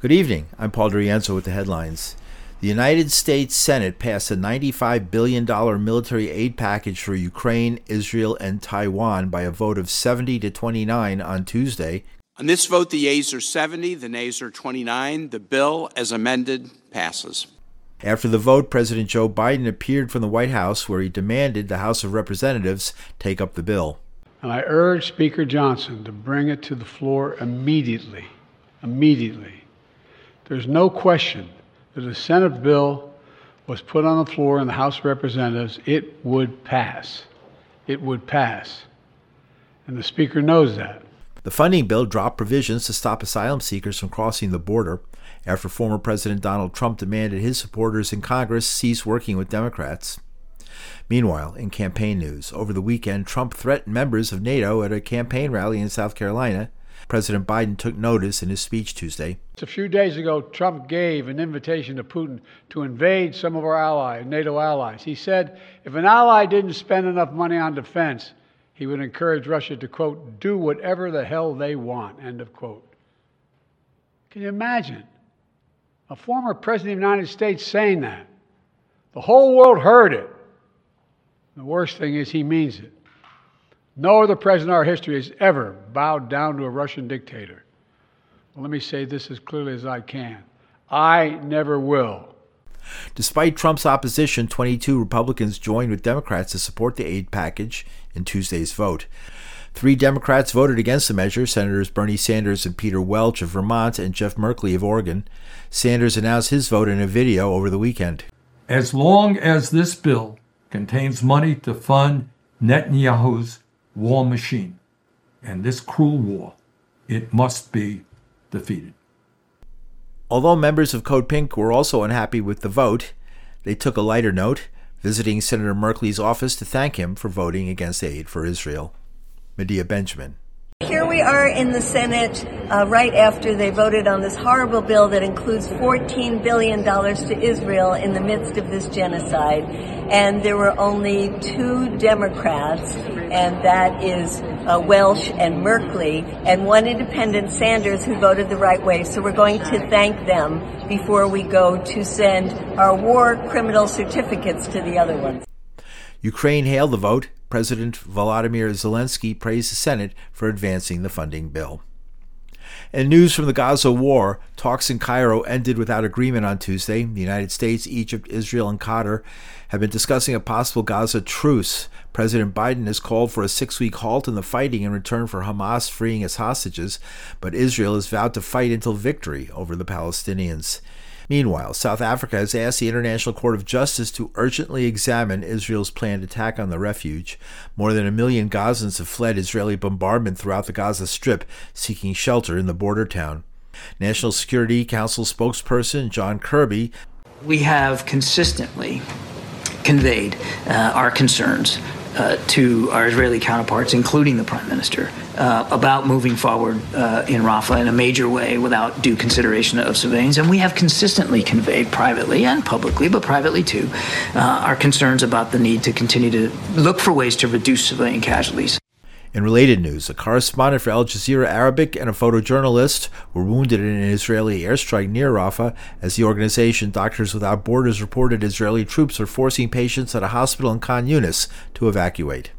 Good evening. I'm Paul DeRienzo with the headlines. The United States Senate passed a $95 billion military aid package for Ukraine, Israel, and Taiwan by a vote of 70 to 29 on Tuesday. On this vote, the yeas are 70, the nays are 29. The bill, as amended, passes. After the vote, President Joe Biden appeared from the White House where he demanded the House of Representatives take up the bill. And I urge Speaker Johnson to bring it to the floor immediately. Immediately. There's no question that a Senate bill was put on the floor in the House of Representatives, it would pass. It would pass. And the Speaker knows that. The funding bill dropped provisions to stop asylum seekers from crossing the border after former President Donald Trump demanded his supporters in Congress cease working with Democrats. Meanwhile, in campaign news, over the weekend, Trump threatened members of NATO at a campaign rally in South Carolina President Biden took notice in his speech Tuesday. A few days ago, Trump gave an invitation to Putin to invade some of our allies, NATO allies. He said if an ally didn't spend enough money on defense, he would encourage Russia to, quote, do whatever the hell they want, end of quote. Can you imagine? A former president of the United States saying that. The whole world heard it. The worst thing is he means it. No other president in our history has ever bowed down to a Russian dictator. Well, let me say this as clearly as I can I never will. Despite Trump's opposition, 22 Republicans joined with Democrats to support the aid package in Tuesday's vote. Three Democrats voted against the measure Senators Bernie Sanders and Peter Welch of Vermont and Jeff Merkley of Oregon. Sanders announced his vote in a video over the weekend. As long as this bill contains money to fund Netanyahu's war machine. And this cruel war, it must be defeated. Although members of Code Pink were also unhappy with the vote, they took a lighter note, visiting Senator Merkley's office to thank him for voting against aid for Israel. Medea Benjamin. Here we are in the Senate uh, right after they voted on this horrible bill that includes $14 billion to Israel in the midst of this genocide. And there were only two Democrats, and that is uh, Welch and Merkley, and one independent, Sanders, who voted the right way. So we're going to thank them before we go to send our war criminal certificates to the other ones. Ukraine hailed the vote President Volodymyr Zelensky praised the Senate for advancing the funding bill. And news from the Gaza war talks in Cairo ended without agreement on Tuesday. The United States, Egypt, Israel, and Qatar have been discussing a possible Gaza truce. President Biden has called for a six week halt in the fighting in return for Hamas freeing its hostages, but Israel has vowed to fight until victory over the Palestinians. Meanwhile, South Africa has asked the International Court of Justice to urgently examine Israel's planned attack on the refuge. More than a million Gazans have fled Israeli bombardment throughout the Gaza Strip, seeking shelter in the border town. National Security Council spokesperson John Kirby We have consistently conveyed uh, our concerns uh, to our Israeli counterparts, including the Prime Minister, uh, about moving forward uh, in Rafah in a major way without due consideration of civilians. And we have consistently conveyed privately and publicly, but privately too, uh, our concerns about the need to continue to look for ways to reduce civilian casualties. In related news, a correspondent for Al Jazeera Arabic and a photojournalist were wounded in an Israeli airstrike near Rafah as the organization Doctors Without Borders reported Israeli troops are forcing patients at a hospital in Khan Yunis to evacuate.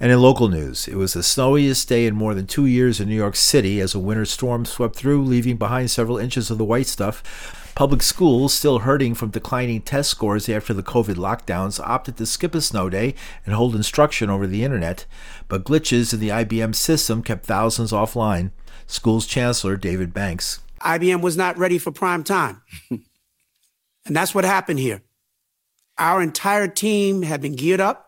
And in local news, it was the snowiest day in more than two years in New York City as a winter storm swept through, leaving behind several inches of the white stuff. Public schools, still hurting from declining test scores after the COVID lockdowns, opted to skip a snow day and hold instruction over the internet, but glitches in the IBM system kept thousands offline. Schools Chancellor David Banks. IBM was not ready for prime time. and that's what happened here. Our entire team had been geared up.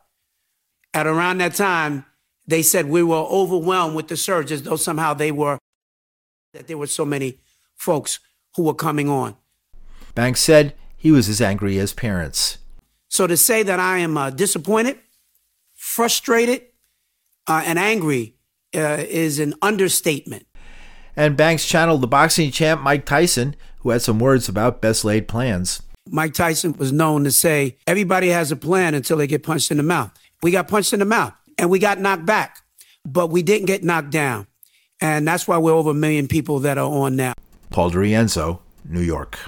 At around that time, they said we were overwhelmed with the surge as though somehow they were, that there were so many folks who were coming on. Banks said he was as angry as parents. So to say that I am uh, disappointed, frustrated, uh, and angry uh, is an understatement. And Banks channeled the boxing champ Mike Tyson, who had some words about best laid plans. Mike Tyson was known to say, everybody has a plan until they get punched in the mouth. We got punched in the mouth and we got knocked back, but we didn't get knocked down. And that's why we're over a million people that are on now. Paul DeRienzo, New York.